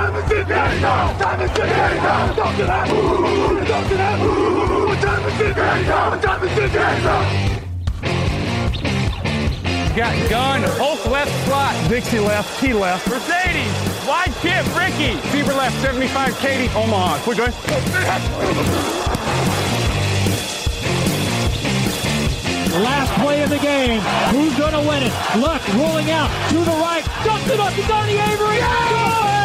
time is it now? Time is it now? Talk to that. Talk to that. What time is it now? What time is it now? Got gun, Hulk left slot. Dixie left, T left. Mercedes, wide chip, Ricky. Fever left, 75, Katie, Omaha. Quick going. Last play of the game. Who's going to win it? Luck rolling out to the right. Dumps it up to Donnie Avery. Good!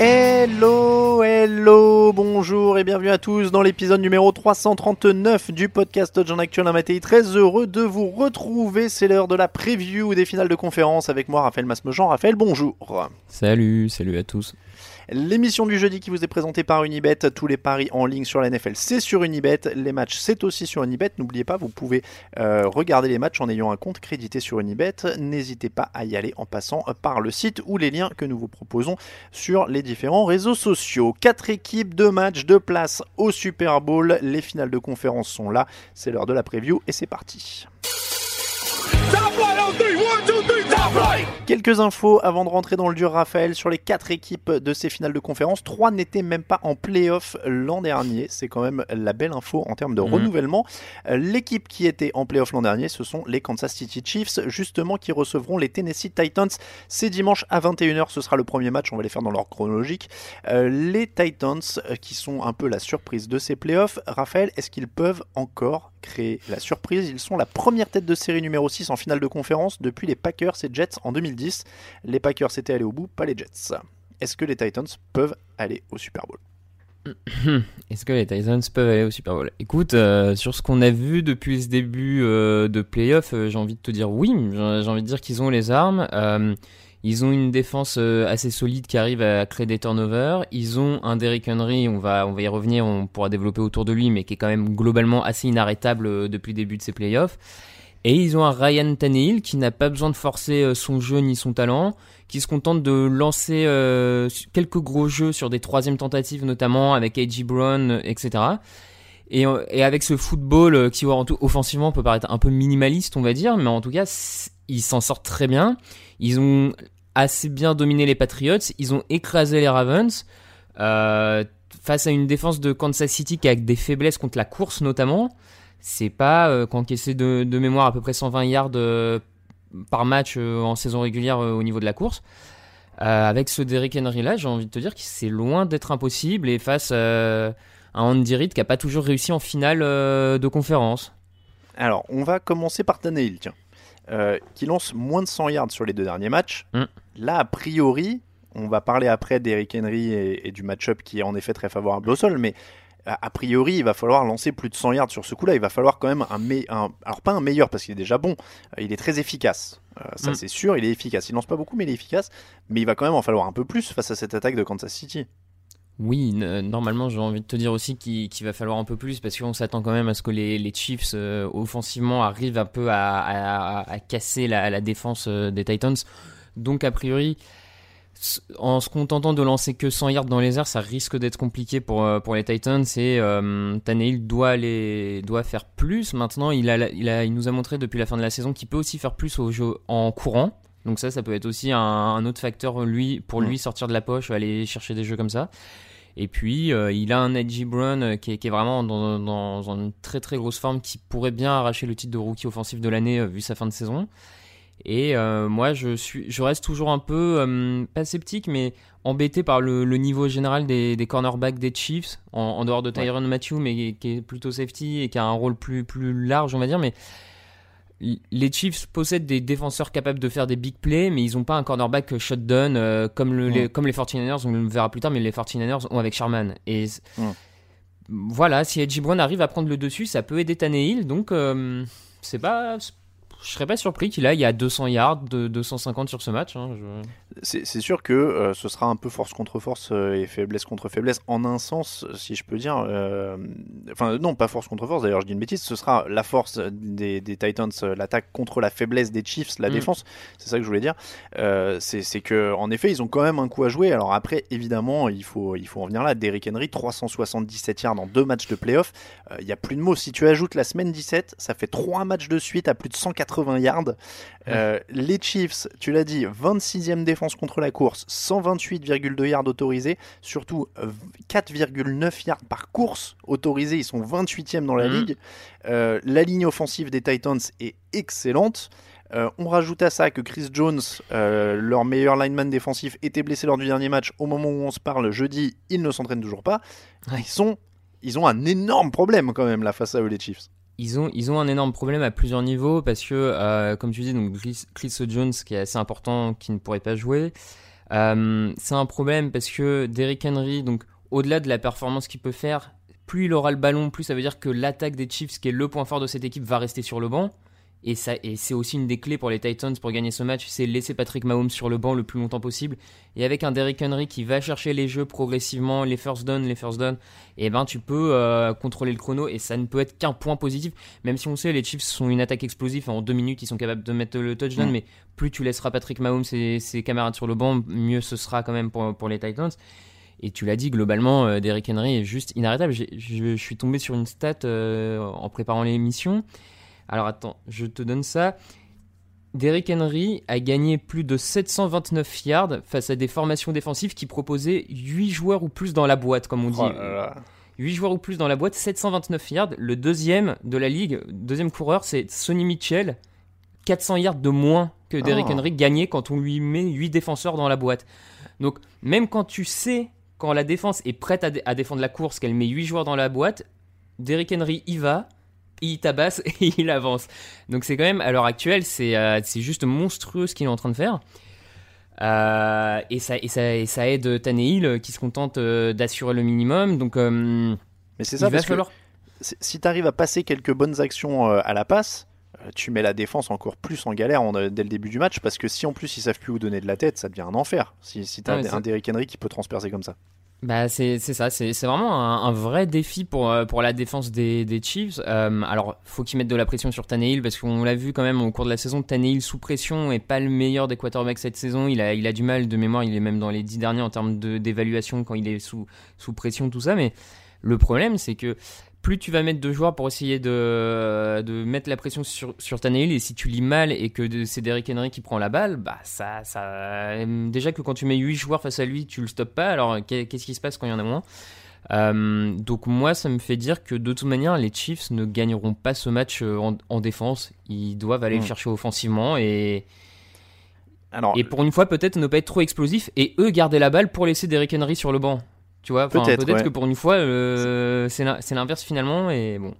Hello, hello, bonjour et bienvenue à tous dans l'épisode numéro 339 du podcast Touchdown Actuel Matéi. Très heureux de vous retrouver. C'est l'heure de la preview des finales de conférence avec moi, Raphaël Masmejean. Raphaël, bonjour. Salut, salut à tous. L'émission du jeudi qui vous est présentée par Unibet, tous les paris en ligne sur la NFL, c'est sur Unibet, les matchs c'est aussi sur Unibet, n'oubliez pas, vous pouvez euh, regarder les matchs en ayant un compte crédité sur Unibet, n'hésitez pas à y aller en passant par le site ou les liens que nous vous proposons sur les différents réseaux sociaux. Quatre équipes, deux matchs, deux places au Super Bowl, les finales de conférence sont là, c'est l'heure de la preview et c'est parti. Quelques infos avant de rentrer dans le dur, Raphaël, sur les quatre équipes de ces finales de conférence. Trois n'étaient même pas en playoff l'an dernier. C'est quand même la belle info en termes de Mhm. renouvellement. L'équipe qui était en playoff l'an dernier, ce sont les Kansas City Chiefs, justement, qui recevront les Tennessee Titans. C'est dimanche à 21h, ce sera le premier match. On va les faire dans l'ordre chronologique. Euh, les Titans, euh, qui sont un peu la surprise de ces playoffs. Raphaël, est-ce qu'ils peuvent encore créer la surprise? Ils sont la première tête de série numéro 6 en finale de conférence depuis les Packers et Jets en 2010. Les Packers étaient allés au bout, pas les Jets. Est-ce que les Titans peuvent aller au Super Bowl? Est-ce que les Titans peuvent aller au Super Bowl? Écoute, euh, sur ce qu'on a vu depuis ce début euh, de playoff, euh, j'ai envie de te dire oui. J'ai envie de dire qu'ils ont les armes. Ils ont une défense assez solide qui arrive à créer des turnovers. Ils ont un Derrick Henry, on va, on va y revenir, on pourra développer autour de lui, mais qui est quand même globalement assez inarrêtable depuis le début de ces playoffs. Et ils ont un Ryan Tannehill qui n'a pas besoin de forcer euh, son jeu ni son talent, qui se contente de lancer euh, quelques gros jeux sur des troisièmes tentatives notamment avec A.J. Brown, etc. Et, euh, et avec ce football qui offensivement peut paraître un peu minimaliste on va dire, mais en tout cas ils s'en sortent très bien. Ils ont assez bien dominé les Patriots, ils ont écrasé les Ravens. Face à une défense de Kansas City qui a des faiblesses contre la course notamment, c'est pas euh, qu'encaisser de, de mémoire à peu près 120 yards euh, par match euh, en saison régulière euh, au niveau de la course. Avec ce Derrick Henry là, j'ai envie de te dire que c'est loin d'être impossible et face à Andy Reid qui a pas toujours réussi en finale de conférence. Alors, on va commencer par Tannehill, tiens, qui lance moins de 100 yards sur les deux derniers matchs. Mm. Là, a priori, on va parler après d'Eric Henry et, et du match-up qui est en effet très favorable au sol, mais a priori, il va falloir lancer plus de 100 yards sur ce coup-là. Il va falloir quand même un, alors pas un meilleur parce qu'il est déjà bon, euh, il est très efficace. Euh, ça Mm. c'est sûr, il est efficace. Il lance pas beaucoup, mais il est efficace. Mais il va quand même en falloir un peu plus face à cette attaque de Kansas City. Oui, n- normalement, j'ai envie de te dire aussi qu'il va falloir un peu plus parce qu'on s'attend quand même à ce que les, les Chiefs euh, offensivement arrivent un peu à, à- à casser la, la défense euh, des Titans. Donc, a priori, en se contentant de lancer que 100 yards dans les airs, ça risque d'être compliqué pour, euh, pour les Titans. Et euh, Tannehill doit, les, doit faire plus. Maintenant, il, a, il, a, il nous a montré depuis la fin de la saison qu'il peut aussi faire plus au jeu en courant Donc ça, ça peut être aussi un, autre facteur lui, pour lui sortir de la poche, aller chercher des jeux comme ça. Et puis, euh, il a un Edgy Brown euh, qui, est, vraiment dans, une très très grosse forme qui pourrait bien arracher le titre de rookie offensif de l'année vu sa fin de saison. Et moi, je, suis, je reste toujours un peu, pas sceptique, mais embêté par le, niveau général des, cornerbacks des Chiefs, en, dehors de Tyron Matthew, mais qui est plutôt safety et qui a un rôle plus, plus large, on va dire. Mais les Chiefs possèdent des défenseurs capables de faire des big plays, mais ils n'ont pas un cornerback shutdown euh, comme, les, comme les 49ers, on le verra plus tard, mais les 49ers ont avec Sherman. Et voilà, si Edgy Brown arrive à prendre le dessus, ça peut aider Tannehill, donc euh, c'est pas je serais pas surpris qu'il aille à 200 yards, de 250 sur ce match. Hein, c'est sûr que euh, ce sera un peu force contre force euh, et faiblesse contre faiblesse en un sens, si je peux dire. Euh, enfin, non, pas force contre force, d'ailleurs, je dis une bêtise. Ce sera la force des, Titans, l'attaque contre la faiblesse des Chiefs, la mm. défense. C'est ça que je voulais dire. c'est que, en effet, ils ont quand même un coup à jouer. Alors après, évidemment, il faut, il faut en venir là. Derrick Henry, 377 yards dans deux matchs de playoff. Il n'y a plus de mots. Si tu ajoutes la semaine 17, ça fait trois matchs de suite à plus de 180 80 yards. Euh, les Chiefs, tu l'as dit, 26e défense contre la course, 128,2 yards autorisés, surtout 4,9 yards par course autorisés, ils sont 28e dans la mhm. ligue. Euh, la ligne offensive des Titans est excellente. Euh, on rajoute à ça que Chris Jones, leur meilleur lineman défensif, était blessé lors du dernier match. Au moment où on se parle, jeudi, il ne s'entraîne toujours pas. Ils, sont, ils ont un énorme problème quand même là face à eux, les Chiefs ils ont, un énorme problème à plusieurs niveaux parce que, euh, comme tu dis, donc Chris, Jones, qui est assez important, qui ne pourrait pas jouer. Euh, c'est un problème parce que Derrick Henry, donc au-delà de la performance qu'il peut faire, plus il aura le ballon, plus ça veut dire que l'attaque des Chiefs, qui est le point fort de cette équipe, va rester sur le banc. Et, ça, et c'est aussi une des clés pour les Titans pour gagner ce match, c'est laisser Patrick Mahomes sur le banc le plus longtemps possible. Et avec un Derrick Henry qui va chercher les jeux progressivement, les first down, les first down, et eh ben tu peux euh, contrôler le chrono et ça ne peut être qu'un point positif. Même si on sait les Chiefs sont une attaque explosive, en deux minutes ils sont capables de mettre le touchdown, mais plus tu laisseras Patrick Mahomes et ses camarades sur le banc, mieux ce sera quand même pour, pour les Titans. Et tu l'as dit, globalement, euh, Derrick Henry est juste inarrêtable. Je suis tombé sur une stat euh, en préparant l'émission. Alors attends, je te donne ça. Derrick Henry a gagné plus de 729 yards face à des formations défensives qui proposaient 8 joueurs ou plus dans la boîte, comme on dit. 8 joueurs ou plus dans la boîte, 729 yards. Le deuxième de la ligue, deuxième coureur, c'est Sonny Mitchell. 400 yards de moins que Derrick oh. Henry gagné quand on lui met 8 défenseurs dans la boîte. Donc même quand tu sais, quand la défense est prête à, à défendre la course, qu'elle met 8 joueurs dans la boîte, Derrick Henry y va il tabasse et il avance. Donc c'est quand même, à l'heure actuelle, c'est euh, juste monstrueux ce qu'il est en train de faire. Euh, et, ça, et, ça, et ça aide Tannehill euh, qui se contente d'assurer le minimum. Donc, Mais c'est ça, parce que si tu arrives à passer quelques bonnes actions à la passe, tu mets la défense encore plus en galère dès le début du match parce que si en plus ils savent plus où donner de la tête, ça devient un enfer. Si, si tu as un Derrick Henry qui peut transpercer comme ça. Bah c'est ça, c'est vraiment un, vrai défi pour, euh, pour la défense des, des Chiefs. Euh, alors, faut qu'ils mettent de la pression sur Tannehill parce qu'on l'a vu quand même au cours de la saison. Tannehill sous pression est pas le meilleur des quarterbacks cette saison. Il a, il a du mal de mémoire, il est même dans les dix derniers en termes d'évaluation quand il est sous, sous pression, tout ça. Mais le problème, c'est que plus tu vas mettre de joueurs pour essayer de, de mettre la pression sur, sur Tannehill et si tu lis mal et que c'est Derrick Henry qui prend la balle, bah ça, ça déjà que quand tu mets 8 joueurs face à lui, tu le stoppes pas. Alors qu'est-ce qui se passe quand il y en a moins? Euh, donc moi, ça me fait dire que de toute manière, les Chiefs ne gagneront pas ce match euh, en, défense. Ils doivent aller le hmm. chercher offensivement et alors, et pour une fois peut-être ne pas être trop explosif et eux garder la balle pour laisser Derrick Henry sur le banc. Tu vois, peut-être que pour une fois, euh, c'est l'inverse finalement. Et bon,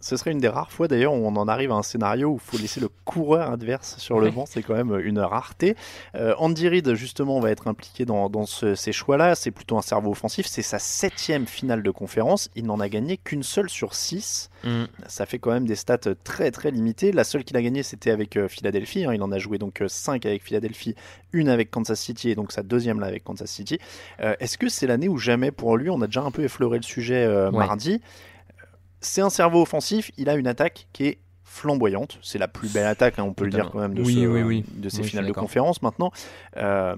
ce serait une des rares fois d'ailleurs où on en arrive à un scénario où il faut laisser le coureur adverse sur le banc. C'est quand même une rareté. Euh, Andy Reid, justement, va être impliqué dans, ces choix-là. C'est plutôt un cerveau offensif. C'est sa septième finale de conférence. Il n'en a gagné qu'une seule sur six. Mm. Ça fait quand même des stats très très limitées. La seule qu'il a gagnée, c'était avec euh, Philadelphie. Hein. Il en a joué donc 5 euh, avec Philadelphie, une avec Kansas City et donc sa deuxième là avec Kansas City. Est-ce que c'est l'année où jamais pour lui, on a déjà un peu effleuré le sujet mardi? C'est un cerveau offensif, il a une attaque qui est flamboyante. C'est la plus belle attaque, hein, on peut le dire quand même, de, de ces finales de conférence maintenant. Euh,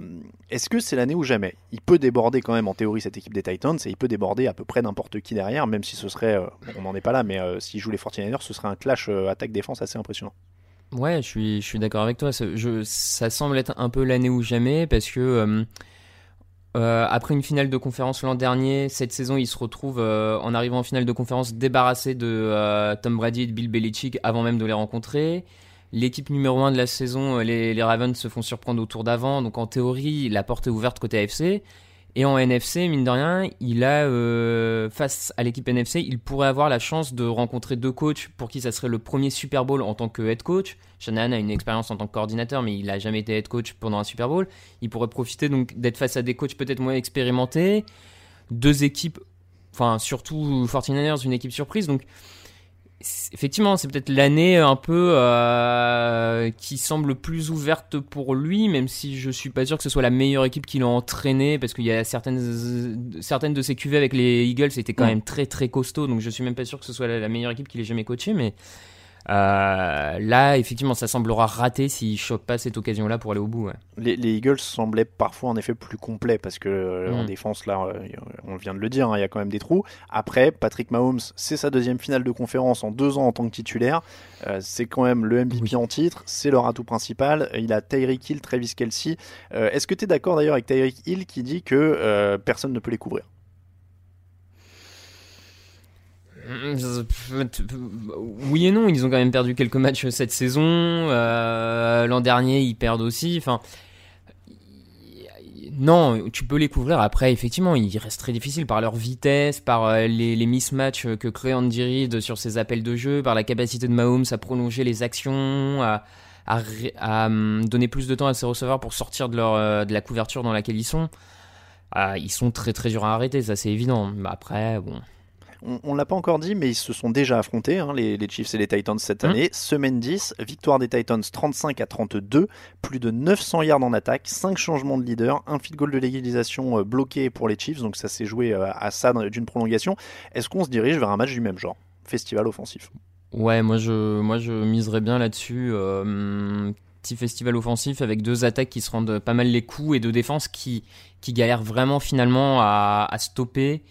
est-ce que c'est l'année ou jamais? Il peut déborder quand même en théorie cette équipe des Titans et il peut déborder à peu près n'importe qui derrière, même si ce serait, euh, on n'en est pas là, mais euh, s'il joue les 49ers, ce serait un clash attaque-défense assez impressionnant. Ouais, je suis, je suis d'accord avec toi. Ça, je, ça semble être un peu l'année ou jamais parce que euh, après une finale de conférence l'an dernier, cette saison, il se retrouve euh, en arrivant en finale de conférence débarrassé de euh, Tom Brady et de Bill Belichick avant même de les rencontrer. L'équipe numéro 1 de la saison, les, les Ravens se font surprendre au tour d'avant, donc en théorie, la porte est ouverte côté AFC. Et en NFC, mine de rien, il a euh, face à l'équipe NFC, il pourrait avoir la chance de rencontrer deux coachs pour qui ça serait le premier Super Bowl en tant que head coach. Shanahan a une expérience en tant que coordinateur, mais il n'a jamais été head coach pendant un Super Bowl. Il pourrait profiter donc d'être face à des coachs peut-être moins expérimentés, deux équipes, enfin surtout 49ers, une équipe surprise. Donc effectivement, c'est peut-être l'année un peu euh, qui semble plus ouverte pour lui, même si je suis pas sûr que ce soit la meilleure équipe qu'il a entraînée, parce qu'il y a certaines, certaines de ses QV avec les Eagles étaient quand Ouais. même très très costauds, donc je suis même pas sûr que ce soit la, la meilleure équipe qu'il ait jamais coachée, mais euh, là, effectivement, ça semblera raté s'il chope pas cette occasion-là pour aller au bout. ouais. Les, les Eagles semblaient parfois en effet plus complets parce que euh, en Mm. défense là, euh, on vient de le dire, hein, il y a quand même des trous. Après, Patrick Mahomes, c'est sa deuxième finale de conférence en deux ans en tant que titulaire. C'est quand même le MVP en titre, c'est leur atout principal. Il a Tyreek Hill, Travis Kelsey. Est-ce que tu es d'accord d'ailleurs avec Tyreek Hill qui dit que personne ne peut les couvrir? Oui et non, ils ont quand même perdu quelques matchs cette saison. Euh, L'an dernier, ils perdent aussi. Enfin, non, tu peux les couvrir. Après, effectivement, il reste très difficile par leur vitesse, par euh, les, mismatchs que crée Andy Reid sur ses appels de jeu, par la capacité de Mahomes à prolonger les actions, à, hum, donner plus de temps à ses receveurs pour sortir de, euh, la couverture dans laquelle ils sont. Ah, ils sont très très durs à arrêter, ça c'est évident. Mais après, bon. On, on l'a pas encore dit, mais ils se sont déjà affrontés, hein, les, les Chiefs et les Titans cette Mhm. année. Semaine 10, victoire des Titans 35 à 32, plus de 900 yards en attaque, 5 changements de leader, un field goal de l'égalisation euh, bloqué pour les Chiefs, donc ça s'est joué euh, à ça d'une prolongation. Est-ce qu'on se dirige vers un match du même genre Festival offensif? Ouais, moi je, moi je miserais bien là-dessus. euh, petit festival offensif avec deux attaques qui se rendent pas mal les coups et deux défenses qui, qui galèrent vraiment finalement à, à stopper.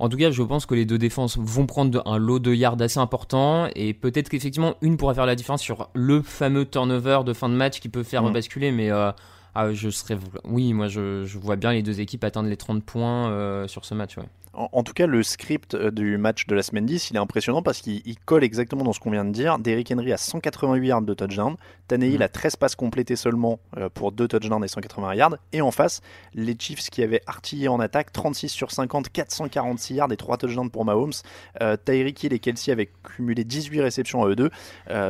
En tout cas, je pense que les deux défenses vont prendre un lot de yards assez important et peut-être qu'effectivement une pourra faire la différence sur le fameux turnover de fin de match qui peut faire Mhm. basculer. Mais euh, ah, je serais, oui, moi je, je vois bien les deux équipes atteindre les 30 points euh, sur ce match. Ouais. En, en tout cas, le script euh, du match de la semaine 10, il est impressionnant parce qu'il il colle exactement dans ce qu'on vient de dire. Derrick Henry a 188 yards de touchdown. Tannehill Mhm. a 13 passes complétées seulement euh, pour 2 touchdowns et 180 yards. Et en face, les Chiefs qui avaient artillé en attaque, 36 sur 50, 446 yards et 3 touchdowns pour Mahomes. Euh, Tyreek Hill et Kelsey avaient cumulé 18 réceptions à eux deux.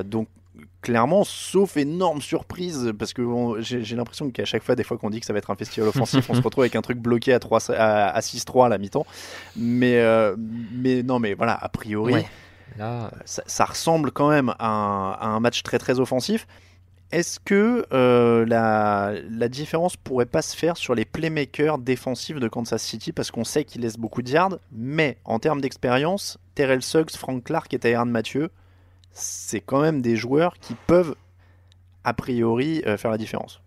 Donc clairement, sauf énorme surprise, parce que on- j'ai j'ai l'impression qu'à chaque fois, des fois qu'on dit que ça va être un festival offensif, on se retrouve avec un truc bloqué à, 3, à, à 6-3 à la mi-temps. Mais, euh, mais non, mais voilà, a priori, Ouais. Là, ça, ça ressemble quand même à un, à un match très très offensif. Est-ce que euh, la, la différence pourrait pas se faire sur les playmakers défensifs de Kansas City? Parce qu'on sait qu'ils laissent beaucoup de yards, mais en termes d'expérience, Terrell Suggs, Frank Clark et Tyrann Mathieu, c'est quand même des joueurs qui peuvent a priori euh, faire la différence.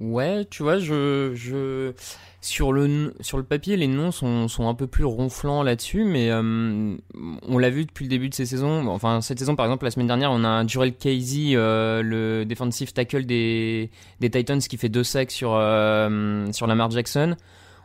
Ouais, tu vois, je, je sur le sur le papier, les noms sont, sont un peu plus ronflants là-dessus, mais euh, on l'a vu depuis le début de ces saisons. Enfin, cette saison, par exemple, la semaine dernière, on a un Casey, euh, le defensive tackle des, des Titans, qui fait deux sacs sur sur Lamar Jackson.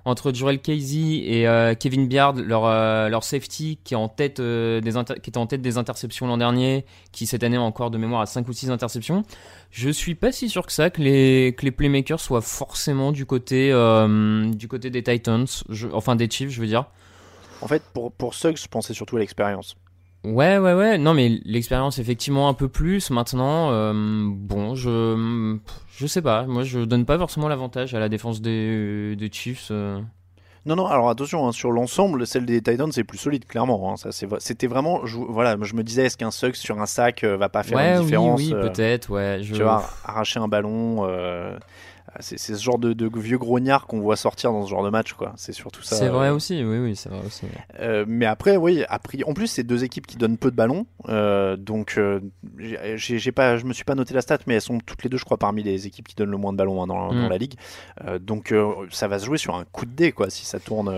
Entre Jurel Casey et euh, Kevin Byard, leur euh, leur safety, qui est en tête euh, des qui était en tête des interceptions l'an dernier, qui cette année a encore de mémoire à 5 ou 6 interceptions. Je suis pas si sûr que ça, que les, que les playmakers soient forcément du côté, euh, du côté des Titans, je- enfin des Chiefs, je veux dire. En fait, pour, pour Suggs, je pensais surtout à l'expérience. Ouais, ouais, ouais. Non, mais l'expérience, effectivement, un peu plus. Maintenant, euh, bon, je, je sais pas. Moi, je donne pas forcément l'avantage à la défense des, des Chiefs. euh. Non, non, alors attention, hein, sur l'ensemble, celle des Titans est plus solide, clairement. hein, ça, c'est, c'était vraiment. je- voilà, je me disais, est-ce qu'un Suggs sur un sac euh, va pas faire Ouais, une différence oui, euh, peut-être, ouais. Je... Tu vois, arracher un ballon. Euh, c'est, ce genre de, de vieux grognard qu'on voit sortir dans ce genre de match, quoi. C'est surtout ça. C'est vrai euh, aussi, oui, oui, c'est vrai aussi. euh, mais après, oui, après, en plus, c'est deux équipes qui donnent peu de ballons. euh, donc, j'ai, pas, je me suis pas noté la stat, mais elles sont toutes les deux, je crois, parmi les équipes qui donnent le moins de ballons hein, dans, dans Mm. la ligue. Donc, ça va se jouer sur un coup de dé, quoi, si ça tourne,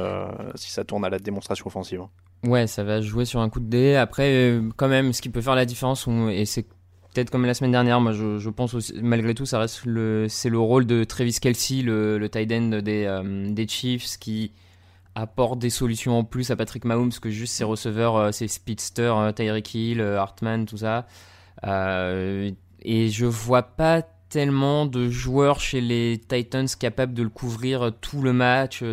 si ça tourne à la démonstration offensive. Ouais, ça va jouer sur un coup de dé. Après, quand même, ce qui peut faire la différence, et c'est peut-être comme la semaine dernière. Moi, je, je, pense aussi, malgré tout, ça reste le, c'est le rôle de Travis Kelsey, le, le tight end des, euh, des Chiefs, qui apporte des solutions en plus à Patrick Mahomes que juste ses receveurs, euh, ses speedsters, euh, Tyreek Hill, Hartman, tout ça. et je vois pas tellement de joueurs chez les Titans capables de le couvrir tout le match.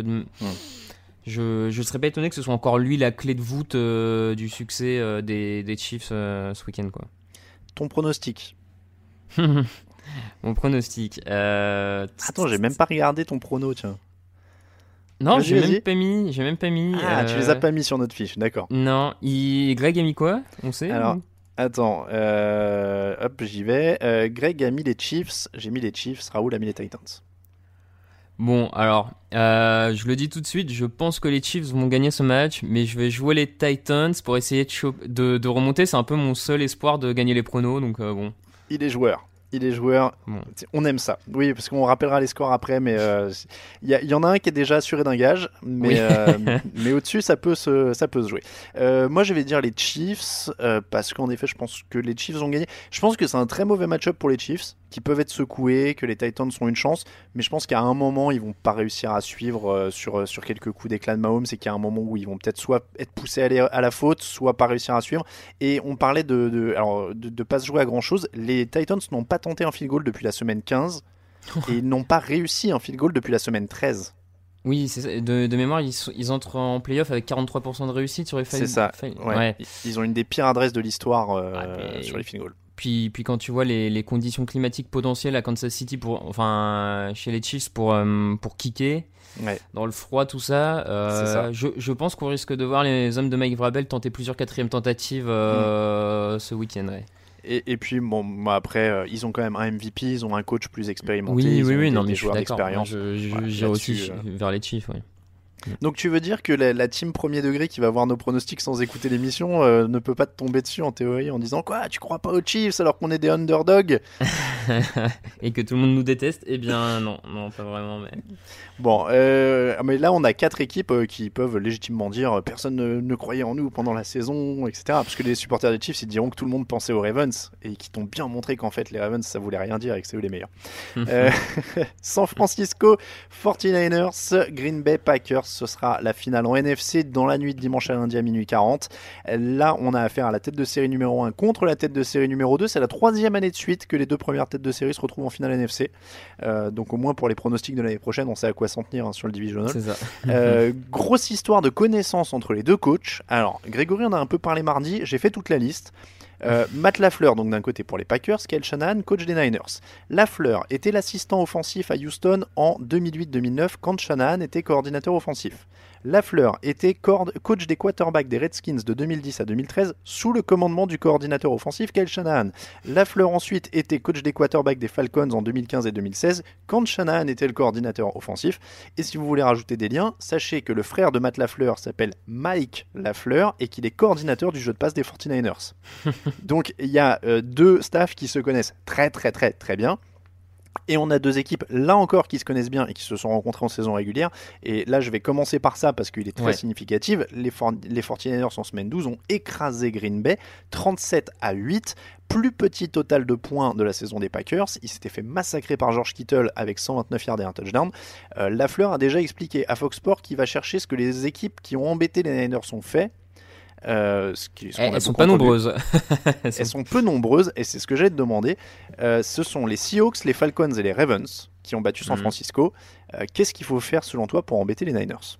Je ne serais pas étonné que ce soit encore lui la clé de voûte du succès des, des, Chiefs ce week-end. Quoi ton pronostic Mon pronostic. Euh... Attends, j'ai même pas regardé ton prono, tiens. Non, j'ai même pas mis. J'ai même pas mis. Ah, tu les as pas mis sur notre fiche, d'accord. Non, il... Greg a mis quoi On sait Alors, attends, euh... hop, j'y vais. Euh, Greg a mis les Chiefs, j'ai mis les Chiefs, Raoul a mis les Titans. Bon, alors, euh, je le dis tout de suite, je pense que les Chiefs vont gagner ce match, mais je vais jouer les Titans pour essayer de, de, remonter. C'est un peu mon seul espoir de gagner les pronos, donc euh, bon. Il est joueur il est joueur. On aime ça. Oui, parce qu'on rappellera les scores après, mais euh, il y, en a un qui est déjà assuré d'un gage, mais, euh, mais au-dessus, ça, peut se, ça peut se jouer. Euh, moi, je vais dire les Chiefs, parce qu'en effet, je pense que les Chiefs ont gagné. Je pense que c'est un très mauvais match-up pour les Chiefs, qui peuvent être secoués, que les Titans ont une chance, mais je pense qu'à un moment, ils vont pas réussir à suivre sur, sur quelques coups d'éclat de Mahomes, et qu'il y a un moment où ils vont peut-être soit être poussés à, à, la faute, soit pas réussir à suivre. Et on parlait de, de, alors, de, de pas se jouer à grand-chose. Les Titans n'ont pas tenté un field goal depuis la semaine 15 et ils n'ont pas réussi un field goal depuis la semaine 13. Oui, de, de, mémoire, ils, ils, entrent en playoff avec 43% de réussite sur les field C'est ça. Ouais. Ils ont une des pires adresses de l'histoire euh, sur les field goals. Puis, puis quand tu vois les, les, conditions climatiques potentielles à Kansas City, pour, enfin chez les Chiefs pour, euh, pour kicker, dans le froid, tout ça, euh, Je, je, pense qu'on risque de voir les hommes de Mike Vrabel tenter plusieurs quatrièmes tentatives mm. ce week-end. Et, puis, bon, après, euh, ils ont quand même un MVP, ils ont un coach plus expérimenté. Oui, oui, oui, non, mais joueurs d'expérience. J'irai aussi euh, vers les Chiefs, oui. Donc tu veux dire que la, team premier degré qui va voir nos pronostics sans écouter l'émission euh, ne peut pas te tomber dessus en théorie en disant quoi tu crois pas aux Chiefs alors qu'on est des underdogs? Et que tout le monde nous déteste? Eh bien non, non pas vraiment. Mais... Bon, euh, mais là on a quatre équipes euh, qui peuvent légitimement dire personne ne, croyait en nous pendant la saison, etc. Parce que les supporters des Chiefs ils diront que tout le monde pensait aux Ravens et qui t'ont bien montré qu'en fait les Ravens ça voulait rien dire et que c'est eux les meilleurs. San Francisco 49ers, Green Bay Packers ce sera la finale en NFC dans la nuit de dimanche à lundi à minuit 40. Là, on a affaire à la tête de série numéro 1 contre la tête de série numéro 2. C'est la troisième année de suite que les deux premières têtes de série se retrouvent en finale NFC. Euh, donc au moins pour les pronostics de l'année prochaine, on sait à quoi s'en tenir hein, sur le divisional. Ça. Euh, grosse histoire de connaissance entre les deux coachs. Alors, Grégory en a un peu parlé mardi, j'ai fait toute la liste. Euh, Matt Lafleur, donc d'un côté pour les Packers, Kyle Shanahan, coach des Niners. Lafleur était l'assistant offensif à Houston en 2008-2009 quand Shanahan était coordinateur offensif. Lafleur était coach des quarterbacks des Redskins de 2010 à 2013 sous le commandement du coordinateur offensif Kyle Shanahan. Lafleur ensuite était coach des quarterbacks des Falcons en 2015 et 2016 quand Shanahan était le coordinateur offensif. Et si vous voulez rajouter des liens, sachez que le frère de Matt Lafleur s'appelle Mike Lafleur et qu'il est coordinateur du jeu de passe des 49ers. Donc il y a euh, deux staffs qui se connaissent très très très très bien. Et on a deux équipes, là encore, qui se connaissent bien et qui se sont rencontrées en saison régulière. Et là, je vais commencer par ça parce qu'il est très significatif. Les, les 49ers en semaine 12 ont écrasé Green Bay 37 à 8 plus petit total de points de la saison des Packers. Il s'était fait massacrer par George Kittle avec 129 yards et un touchdown. Euh, Lafleur a déjà expliqué à Fox Sports qu'il va chercher ce que les équipes qui ont embêté les Niners ont fait euh, ce qui, elles sont pas nombreuses. elles sont peu nombreuses et c'est ce que j'ai te demander. Euh, ce sont les Seahawks, les Falcons et les Ravens qui ont battu San mhm. Francisco. Euh, qu'est-ce qu'il faut faire selon toi pour embêter les Niners?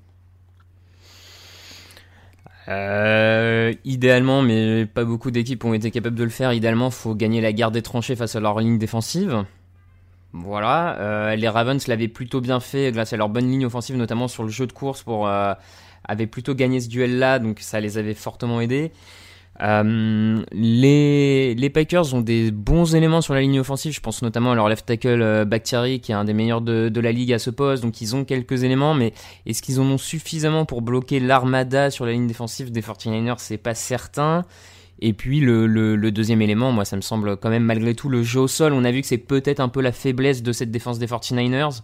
Idéalement, mais pas beaucoup d'équipes ont été capables de le faire. Idéalement, il faut gagner la guerre des tranchées face à leur ligne défensive. Voilà, les Ravens l'avaient plutôt bien fait grâce à leur bonne ligne offensive, notamment sur le jeu de course pour avaient plutôt gagné ce duel-là, donc ça les avait fortement aidés. Euh, les, les, Packers ont des bons éléments sur la ligne offensive. Je pense notamment à leur left tackle euh, Bakhtiari, qui est un des meilleurs de, la ligue à ce poste. Donc ils ont quelques éléments, mais est-ce qu'ils en ont suffisamment pour bloquer l'armada sur la ligne défensive des 49ers C'est pas certain. Et puis le, le, le, deuxième élément, moi ça me semble quand même malgré tout le jeu au sol. On a vu que c'est peut-être un peu la faiblesse de cette défense des 49ers.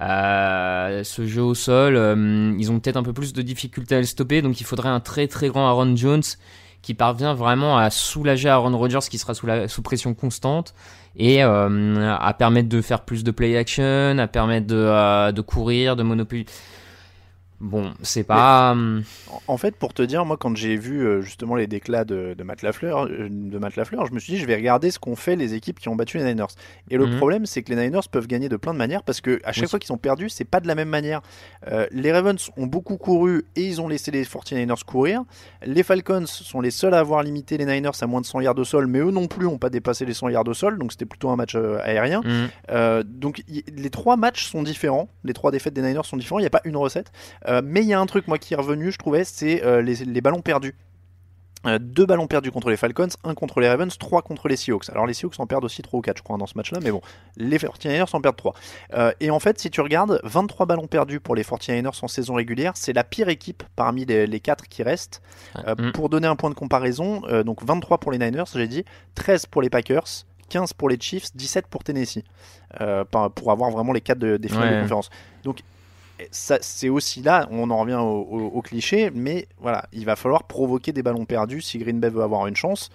Euh, ce jeu au sol, euh, ils ont peut-être un peu plus de difficultés à le stopper, donc il faudrait un très très grand Aaron Jones qui parvient vraiment à soulager Aaron Rodgers qui sera sous, pression constante et à permettre de faire plus de play action, à permettre de, de courir, de monopoliser Bon, c'est pas. Hum, en fait, pour te dire, moi, quand j'ai vu euh, justement les déclats de, de, Matt Lafleur, euh, de Matt Lafleur, je me suis dit, je vais regarder ce qu'ont fait les équipes qui ont battu les Niners. Et le mhm. problème, c'est que les Niners peuvent gagner de plein de manières parce que à chaque fois qu'ils sont perdus, c'est pas de la même manière. Euh, les Ravens ont beaucoup couru et ils ont laissé les 49ers courir. Les Falcons sont les seuls à avoir limité les Niners à moins de 100 yards de sol, mais eux non plus n'ont pas dépassé les 100 yards de sol, donc c'était plutôt un match aérien. Mhm. donc les trois matchs sont différents, les trois défaites des Niners sont différents. Il n'y a pas une recette. Euh, mais il y a un truc moi qui est revenu, je trouvais, c'est euh, les, ballons perdus. Euh, deux ballons perdus contre les Falcons, un contre les Ravens, trois contre les Seahawks. Alors les Seahawks en perdent aussi 3 ou 4 je crois dans ce match-là, mais bon, les 49ers en perdent 3. et en fait, si tu regardes, 23 ballons perdus pour les 49ers en saison régulière, c'est la pire équipe parmi les, les 4 qui restent. Mm. Pour donner un point de comparaison, donc 23 pour les Niners, j'ai dit, 13 pour les Packers, 15 pour les Chiefs, 17 pour Tennessee, pour avoir vraiment les 4 des finales de conférence. Donc c'est aussi là, on en revient au, cliché, mais voilà, il va falloir provoquer des ballons perdus si Green Bay veut avoir une chance.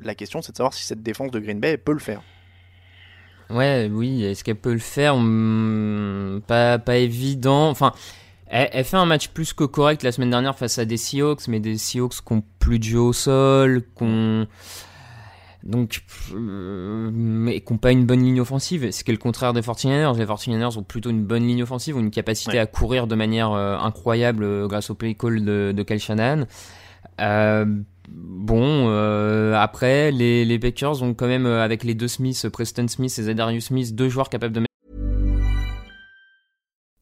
La question, c'est de savoir si cette défense de Green Bay peut le faire. Ouais, oui, est-ce qu'elle peut le faire? Hmm, pas, pas évident. Enfin, elle, fait un match plus que correct la semaine dernière face à des Seahawks, mais des Seahawks qui ont plus de jeu au sol, qui ont donc, euh, mais qui n'ont pas une bonne ligne offensive, ce qui est le contraire des 49ers. Les 49ers ont plutôt une bonne ligne offensive, ont une capacité à courir de manière euh, incroyable euh, grâce au play call de, de Kyle Shanahan. bon, après, les, les Packers ont quand même, avec les deux Smiths, Preston Smith et Zadarius Smith, deux joueurs capables de mettre.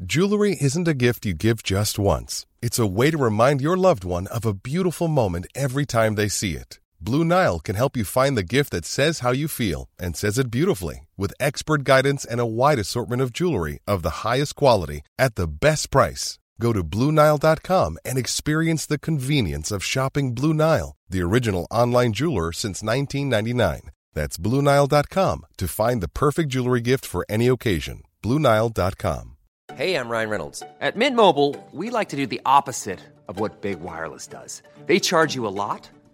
Jewelry isn't a gift you give just once. It's a way to remind your loved one of a beautiful moment every time they see it. Blue Nile can help you find the gift that says how you feel and says it beautifully with expert guidance and a wide assortment of jewelry of the highest quality at the best price. Go to BlueNile.com and experience the convenience of shopping Blue Nile, the original online jeweler since 1999. That's BlueNile.com to find the perfect jewelry gift for any occasion. BlueNile.com. Hey, I'm Ryan Reynolds. At Mint Mobile, we like to do the opposite of what Big Wireless does. They charge you a lot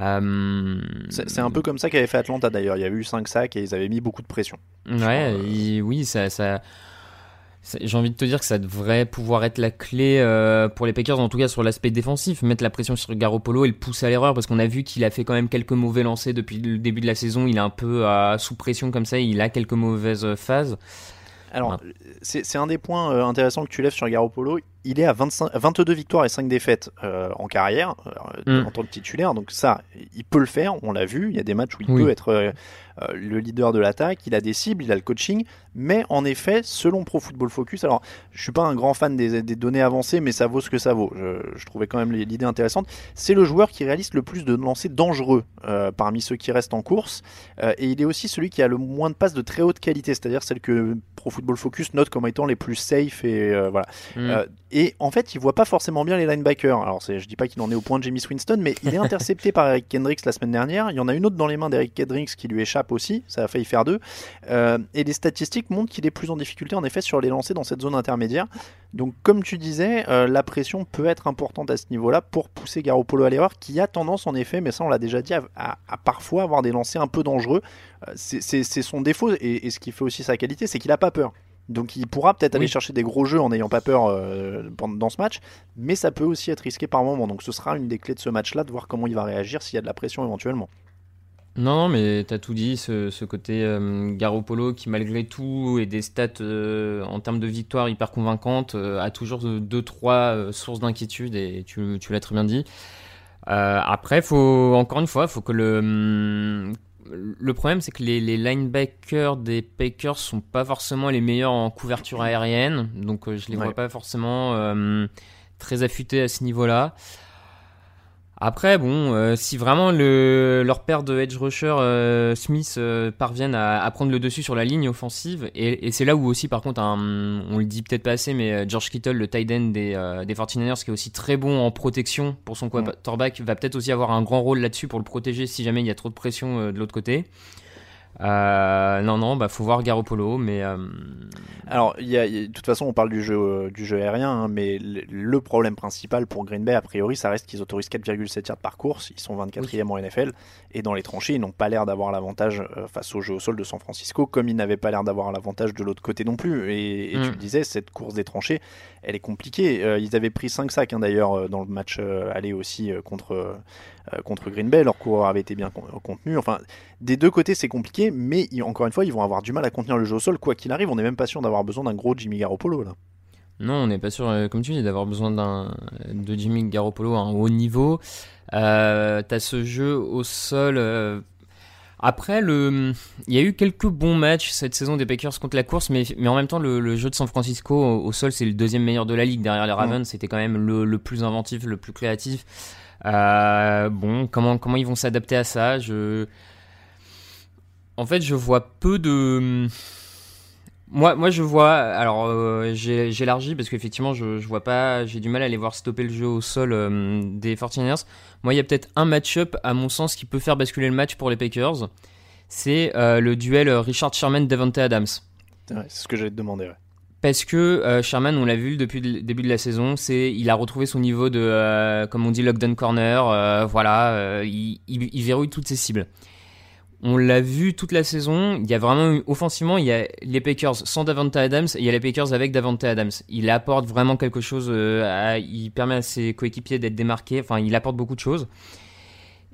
Euh, c'est un peu comme ça qu'avait fait Atlanta d'ailleurs. Il y a eu 5 sacs et ils avaient mis beaucoup de pression. Ouais, oui, ça, ça j'ai envie de te dire que ça devrait pouvoir être la clé euh, pour les Packers, en tout cas sur l'aspect défensif, mettre la pression sur Garoppolo et le pousser à l'erreur, parce qu'on a vu qu'il a fait quand même quelques mauvais lancers depuis le début de la saison. Il est un peu sous pression comme ça, il a quelques mauvaises phases. Alors, c'est un des points euh, intéressants que tu lèves sur Garoppolo il est à 25, 22 victoires et 5 défaites euh, en carrière euh, mm. en tant que titulaire. Donc ça, il peut le faire, on l'a vu. Il y a des matchs où il peut être euh, le leader de l'attaque, il a des cibles, il a le coaching. Mais en effet, selon Pro Football Focus, alors je suis pas un grand fan des, données avancées, mais ça vaut ce que ça vaut. Je, trouvais quand même l'idée intéressante. C'est le joueur qui réalise le plus de lancers dangereux parmi ceux qui restent en course. et il est aussi celui qui a le moins de passes de très haute qualité, c'est-à-dire celle que Pro Football Focus note comme étant les plus safe et voilà. Mm. Et en fait, il voit pas forcément bien les linebackers. Alors, je dis pas qu'il en est au point de Jamie Winston, mais il est intercepté par Eric Kendricks la semaine dernière. Il y en a une autre dans les mains d'Eric Kendricks qui lui échappe aussi. Ça a failli faire deux. Euh, et les statistiques montrent qu'il est plus en difficulté, en effet, sur les lancers dans cette zone intermédiaire. Donc, comme tu disais, euh, la pression peut être importante à ce niveau-là pour pousser Garoppolo à l'erreur, qui a tendance, en effet, mais ça on l'a déjà dit, à, parfois avoir des lancers un peu dangereux. Euh, c'est son défaut, et, et, ce qui fait aussi sa qualité, c'est qu'il a pas peur. Donc il pourra peut-être aller chercher des gros jeux en n'ayant pas peur euh, dans ce match, mais ça peut aussi être risqué par moment. Donc ce sera une des clés de ce match-là, de voir comment il va réagir s'il y a de la pression éventuellement. Non, non, mais t'as tout dit, ce, côté euh, Garoppolo qui malgré tout et des stats euh, en termes de victoire hyper convaincantes a toujours deux trois sources d'inquiétude et tu, tu l'as très bien dit. après, faut encore une fois, faut que le hum, le problème, c'est que les, linebackers des Packers sont pas forcément les meilleurs en couverture aérienne, donc euh, je les vois pas forcément euh, très affûtés à ce niveau-là. Après, bon, euh, si vraiment le, leur paire de edge rusher euh, Smith euh, parviennent à, à, prendre le dessus sur la ligne offensive, et, et c'est là où aussi, par contre, un, on le dit peut-être pas assez, mais George Kittle, le tight end des, des 49ers, qui est aussi très bon en protection pour son quarterback, va peut-être aussi avoir un grand rôle là-dessus pour le protéger si jamais il y a trop de pression de l'autre côté. Euh, non, non, bah faut voir Garoppolo, mais. Euh, Alors, y a, de toute façon, on parle du jeu, euh, du jeu aérien, hein, mais le, problème principal pour Green Bay, a priori, ça reste qu'ils autorisent 4,7 yards par course. Ils sont 24e en NFL, et dans les tranchées, ils n'ont pas l'air d'avoir l'avantage face au jeu au sol de San Francisco, comme ils n'avaient pas l'air d'avoir l'avantage de l'autre côté non plus. Et, tu mm. le disais, cette course des tranchées, elle est compliquée. ils avaient pris 5 sacs hein, d'ailleurs dans le match aller aussi contre euh, contre Green Bay. Leur coureur avait été bien contenu. Enfin, des deux côtés, c'est compliqué, mais encore une fois, ils vont avoir du mal à contenir le jeu au sol. Quoi qu'il arrive, on n'est même pas sûr d'avoir besoin d'un gros Jimmy Garoppolo là. Non, on n'est pas sûr, euh, comme tu dis, d'avoir besoin d'un de Jimmy Garoppolo à un haut niveau. Euh, T'as ce jeu au sol. Euh, après, le... il y a eu quelques bons matchs cette saison des Packers contre la course, mais, mais en même temps, le, jeu de San Francisco au, sol, c'est le deuxième meilleur de la ligue derrière les Ravens. C'était quand même le, le, plus inventif, le plus créatif. Euh, bon, comment, comment ils vont s'adapter à ça? Je... En fait, je vois peu de... Moi, moi je vois. Alors, euh, j'élargis parce qu'effectivement, je, je vois pas. J'ai du mal à aller voir stopper le jeu au sol euh, des 49ers. Moi, il y a peut-être un match-up, à mon sens, qui peut faire basculer le match pour les Packers. C'est le duel Richard Sherman-Devante Adams. c'est ce que j'allais te demander. Ouais parce que euh, Sherman, on l'a vu depuis le début de la saison, c'est il a retrouvé son niveau de, euh, comme on dit, lockdown corner. Euh, voilà, il, il, verrouille toutes ses cibles. On l'a vu toute la saison. Il y a vraiment offensivement, il y a les Packers sans Davante Adams et il y a les Packers avec Davante Adams. Il apporte vraiment quelque chose. il permet à ses coéquipiers d'être démarqués. Enfin, il apporte beaucoup de choses.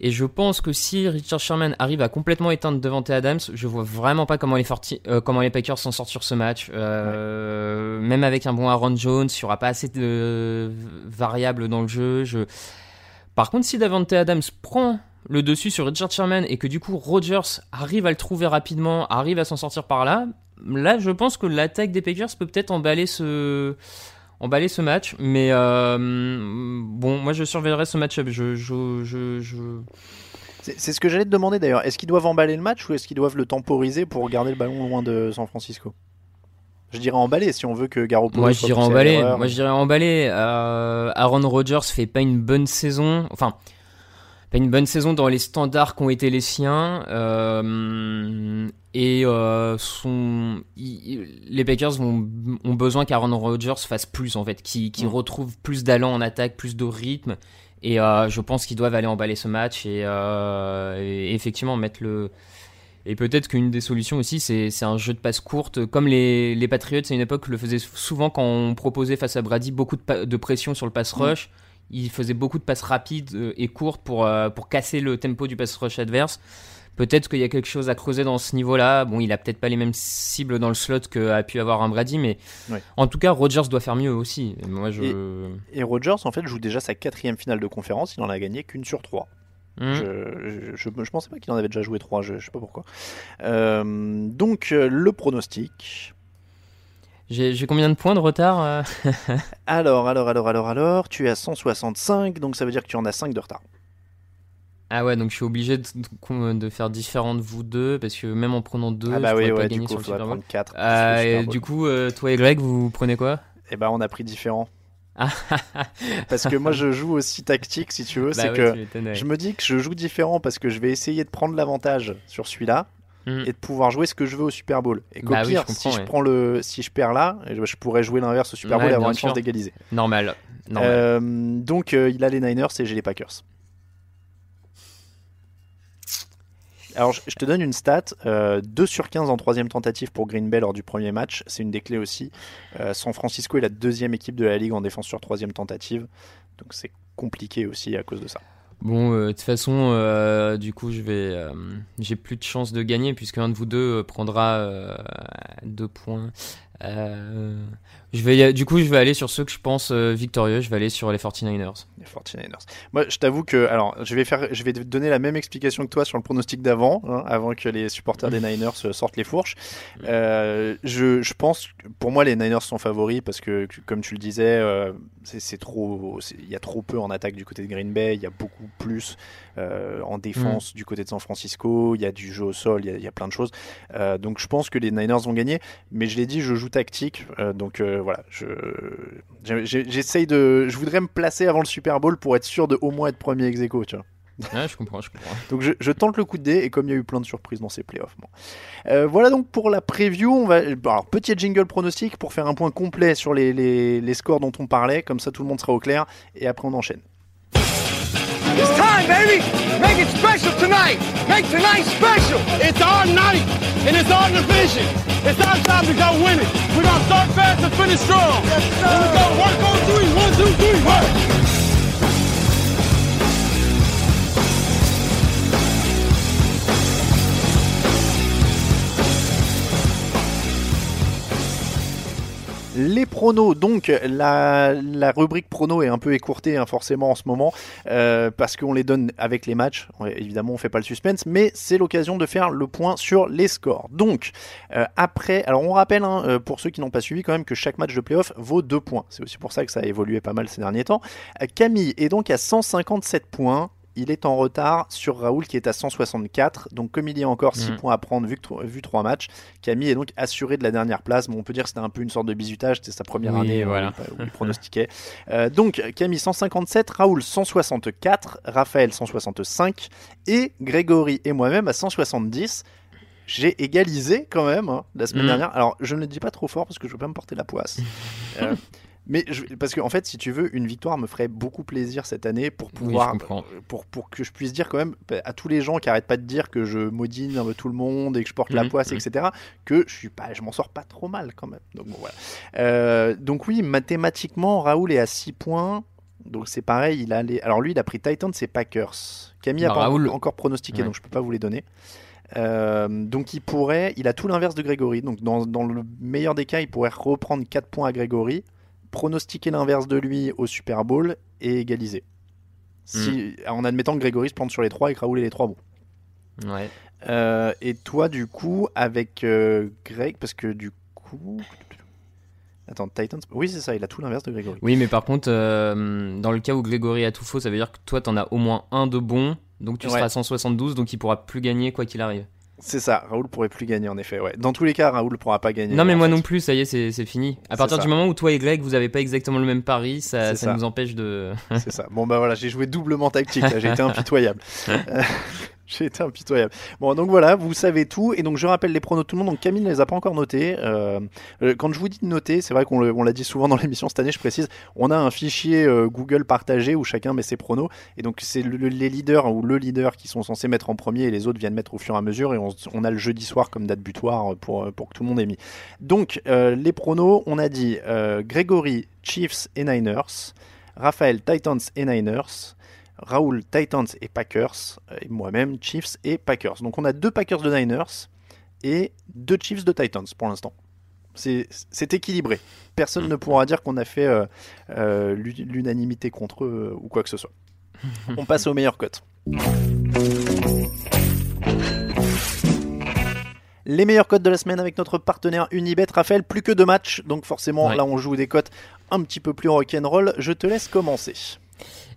Et je pense que si Richard Sherman arrive à complètement éteindre Devante Adams, je vois vraiment pas comment les, euh, Packers s'en sortent sur ce match. Euh, même avec un bon Aaron Jones, il n'y aura pas assez de variables dans le jeu. Je... Par contre, si Davante Adams prend le dessus sur Richard Sherman et que du coup Rodgers arrive à le trouver rapidement, arrive à s'en sortir par là, là je pense que l'attaque des Packers peut peut-être emballer ce emballer ce match. Mais euh, bon, moi je surveillerai ce match-up. Je, je, je, C'est ce que j'allais te demander d'ailleurs. Est-ce qu'ils doivent emballer le match ou est-ce qu'ils doivent le temporiser pour garder le ballon loin de San Francisco? Je dirais emballer si on veut que Garoppolo. Moi je dirais emballer. Moi je dirais emballer. Euh, Aaron Rodgers fait pas une bonne saison. Enfin, pas une bonne saison dans les standards qui ont été les siens. Euh, et euh, son, les Packers ont, ont besoin qu'Aaron Rodgers fasse plus en fait, qu'il retrouve plus d'allant en attaque, plus de rythme. Et euh, je pense qu'ils doivent aller emballer ce match et, et effectivement mettre le. Et peut-être qu'une des solutions aussi, c'est un jeu de passe courte. Comme les, les Patriots, à une époque, le faisaient souvent quand on proposait face à Brady beaucoup de, de pression sur le pass rush il faisait beaucoup de passes rapides euh, et courtes pour, euh, pour casser le tempo du pass rush adverse. Peut-être qu'il y a quelque chose à creuser dans ce niveau-là. Bon, il a peut-être pas les mêmes cibles dans le slot qu'a pu avoir un Brady, mais en tout cas, Rodgers doit faire mieux aussi. Et, moi, je... et, Rodgers, en fait, joue déjà sa quatrième finale de conférence. Il en a gagné qu'une sur trois. Mmh. Je, je, je, pensais pas qu'il en avait déjà joué trois, je, je sais pas pourquoi. Euh, donc, le pronostic. J'ai combien de points de retard euh Alors, alors, alors, alors, alors, tu es à 165, donc ça veut dire que tu en as 5 de retard. Ah ouais, donc je suis obligé de, de, faire différent de vous deux, parce que même en prenant deux, ah bah je oui, pas gagner sur le Super Bowl. 4. Euh, du coup, euh, toi et Greg, vous prenez quoi? Eh ben, on a pris différent. parce que moi je joue aussi tactique si tu veux, bah c'est que je me dis que je joue différent parce que je vais essayer de prendre l'avantage sur celui-là Mm. et de pouvoir jouer ce que je veux au Super Bowl. Et qu'au bah pire, si je prends le, si je perds là, je pourrais jouer l'inverse au Super Bowl et avoir une chance d'égaliser. Normal. Euh, donc euh, il a les Niners et j'ai les Packers. Alors je, te donne une stat, 2 euh, sur 15 en troisième tentative pour Green Bay lors du premier match, c'est une des clés aussi. San Francisco est la deuxième équipe de la ligue en défense sur troisième tentative, donc c'est compliqué aussi à cause de ça. Bon, euh, de toute façon, euh, du coup, je vais, euh, j'ai plus de chances de gagner puisque un de vous deux prendra deux points. Je vais, du coup, je vais aller sur ceux que je pense euh, victorieux. Je vais aller sur les 49ers. Les 49ers. Moi, je t'avoue que, alors, je vais faire, je vais te donner la même explication que toi sur le pronostic d'avant, hein, avant que les supporters des Niners euh, sortent les fourches. Euh, je, je pense, pour moi, les Niners sont favoris parce que, comme tu le disais, euh, c'est trop, il y a trop peu en attaque du côté de Green Bay, il y a beaucoup plus euh, en défense du côté de San Francisco, il y a du jeu au sol, il y a, il y a plein de choses. Euh, donc, je pense que les Niners vont gagner, mais je l'ai dit, je joue tactique, euh, donc euh, voilà, je, j'essaye de, je voudrais me placer avant le Super Bowl pour être sûr de au moins être premier ex aequo, tu vois. Ouais, je comprends, je comprends. Donc je, je tente le coup de dé et comme il y a eu plein de surprises dans ces playoffs. bon. Euh, voilà donc pour la preview. On va, alors petit jingle pronostic pour faire un point complet sur les, les, les scores dont on parlait. Comme ça tout le monde sera au clair et après on enchaîne. It's time, baby. Make it special tonight. Make tonight special. It's our night, and it's our division. It's our time to go win it. We're gonna start fast and finish strong. Yes, sir. Here we go. Work on three. One, two, three. Work. Les pronos, donc la, rubrique pronos est un peu écourtée hein, forcément en ce moment euh, parce qu'on les donne avec les matchs. Évidemment, on fait pas le suspense, mais c'est l'occasion de faire le point sur les scores. Donc euh, après, alors on rappelle hein, euh, pour ceux qui n'ont pas suivi quand même que chaque match de playoff vaut 2 points. C'est aussi pour ça que ça a évolué pas mal ces derniers temps. Camille est donc à 157 points. Il est en retard sur Raoul qui est à 164. Donc comme il y a encore 6 Mhm. points à prendre vu, que tro- vu 3 matchs, Camille est donc assuré de la dernière place. Bon, on peut dire que c'était un peu une sorte de bizutage, c'était sa première Oui, année euh, voilà. où, il- où il pronostiquait. Euh, donc Camille 157, Raoul 164, Raphaël 165 et Grégory et moi-même à 170. J'ai égalisé quand même hein, la semaine Mhm. dernière. Alors je ne le dis pas trop fort parce que je veux pas me porter la poisse. Euh, mais je- parce qu'en fait, si tu veux, une victoire me ferait beaucoup plaisir cette année pour pouvoir, comprends. pour, pour que je puisse dire quand même bah, à tous les gens qui arrêtent pas de dire que je maudine un peu tout le monde et que je porte la Mhm, poisse, mhm. etc., que je suis pas, je m'en sors pas trop mal quand même. Donc bon, voilà. Euh, donc oui, mathématiquement, Raoul est à 6 points. Donc c'est pareil, il a les... alors lui il a pris Titans et Packers. Camille a pas encore pronostiqué, Ouais. donc je peux pas vous les donner. Euh, donc il pourrait, il a tout l'inverse de Grégory. Donc dans, dans le meilleur des cas, il pourrait reprendre 4 points à Grégory, pronostiquer l'inverse de lui au Super Bowl et égaliser. Si, En admettant que Grégory se plante sur les 3 et que Raoul ait les 3 bons. Ouais. Euh, et toi, du coup, avec euh, Greg, parce que du coup. Attends, Titans. Oui, c'est ça, il a tout l'inverse de Grégory. Oui, mais par contre, euh, dans le cas où Grégory a tout faux, ça veut dire que toi, t'en as au moins un de bon. Donc tu Ouais. seras à 172, donc il pourra plus gagner quoi qu'il arrive. C'est ça, Raoul pourrait plus gagner en effet. Ouais. Dans tous les cas, Raoul pourra pas gagner. Non, mais moi fait. non plus, ça y est, c'est fini. À partir du moment où toi et Greg, vous avez pas exactement le même pari, ça, ça ça. nous empêche de. C'est ça. Bon bah voilà, j'ai joué doublement tactique. là, J'ai été impitoyable. J'ai été impitoyable. Bon donc voilà, vous savez tout. Et donc je rappelle les pronos de tout le monde. Donc Camille ne les a pas encore notés. Euh, euh, quand je vous dis de noter, c'est vrai qu'on l'a dit souvent dans l'émission cette année. Je précise, on a un fichier euh, Google partagé où chacun met ses pronos. Et donc c'est le- le- les leaders ou le leader qui sont censés mettre en premier et les autres viennent mettre au fur et à mesure. Et on, a le jeudi soir comme date butoir pour pour que tout le monde ait mis. Donc les pronos, on a dit Grégory, Chiefs et Niners. Raphaël, Titans et Niners. Raoul, Titans et Packers. euh, Et moi-même, Chiefs et Packers. Donc on a deux Packers de Niners et deux Chiefs de Titans pour l'instant. C'est équilibré. Personne ne pourra dire qu'on a fait euh, euh, l'u- l'unanimité contre eux ou quoi que ce soit. On passe aux meilleures cotes. Les meilleures cotes de la semaine avec notre partenaire Unibet. Raphaël, plus que deux matchs, donc forcément Ouais. là on joue des cotes un petit peu plus rock'n'roll. Je te laisse commencer.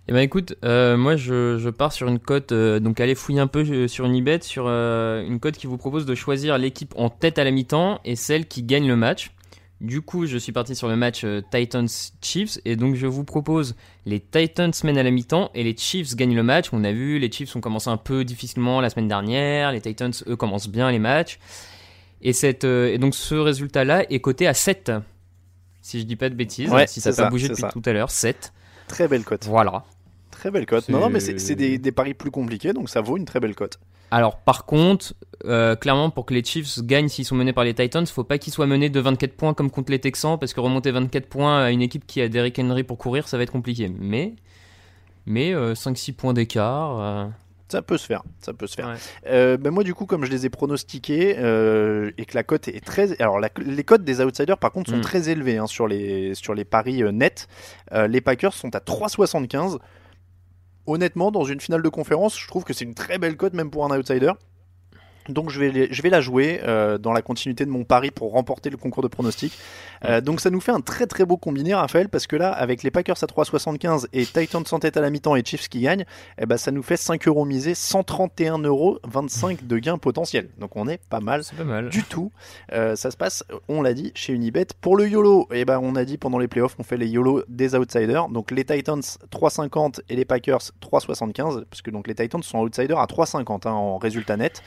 Eh ben écoute, euh, moi je, je pars sur une cote, euh, donc allez fouiller un peu euh, sur Unibet, sur euh, une cote qui vous propose de choisir l'équipe en tête à la mi-temps et celle qui gagne le match. Du coup, je suis parti sur le match euh, Titans-Chiefs et donc je vous propose les Titans mènent à la mi-temps et les Chiefs gagnent le match. On a vu, les Chiefs ont commencé un peu difficilement la semaine dernière, les Titans eux commencent bien les matchs. Et, cette, et donc ce résultat-là est coté à 7. Si je dis pas de bêtises, Ouais, si ça n'a pas bougé depuis ça. tout à l'heure, 7. Très belle cote. Voilà. Très belle cote. Non, non, mais c'est c'est des, des paris plus compliqués, donc ça vaut une très belle cote. Alors par contre, euh, clairement pour que les Chiefs gagnent s'ils sont menés par les Titans, faut pas qu'ils soient menés de 24 points comme contre les Texans parce que remonter 24 points à une équipe qui a Derrick Henry pour courir, ça va être compliqué. Mais mais euh, 5-6 points d'écart. Ça peut se faire, ça peut se faire. Euh, ben moi du coup comme je les ai pronostiqués euh, et que la cote est très, alors les cotes des outsiders par contre sont Mm. très élevées hein, sur les sur les paris euh, nets. Les Packers sont à 3,75. Honnêtement, dans une finale de conférence, je trouve que c'est une très belle cote même pour un outsider. Donc je vais, je vais la jouer euh, dans la continuité de mon pari pour remporter le concours de pronostic. Euh, donc ça nous fait un très très beau combiné Raphaël parce que là avec les Packers à 3,75 et Titans sans tête à la mi-temps et Chiefs qui gagnent, eh ben, ça nous fait 5 euros misés, 131 euros 25 de gains potentiels. Donc on est pas mal C'est pas mal. du tout. Euh, ça se passe, on l'a dit, chez Unibet. Pour le YOLO, eh ben, on a dit pendant les playoffs, on fait les YOLO des outsiders. Donc les Titans 3,50 et les Packers 3,75. Parce que donc, les Titans sont outsiders à 3,50 hein, en résultat net.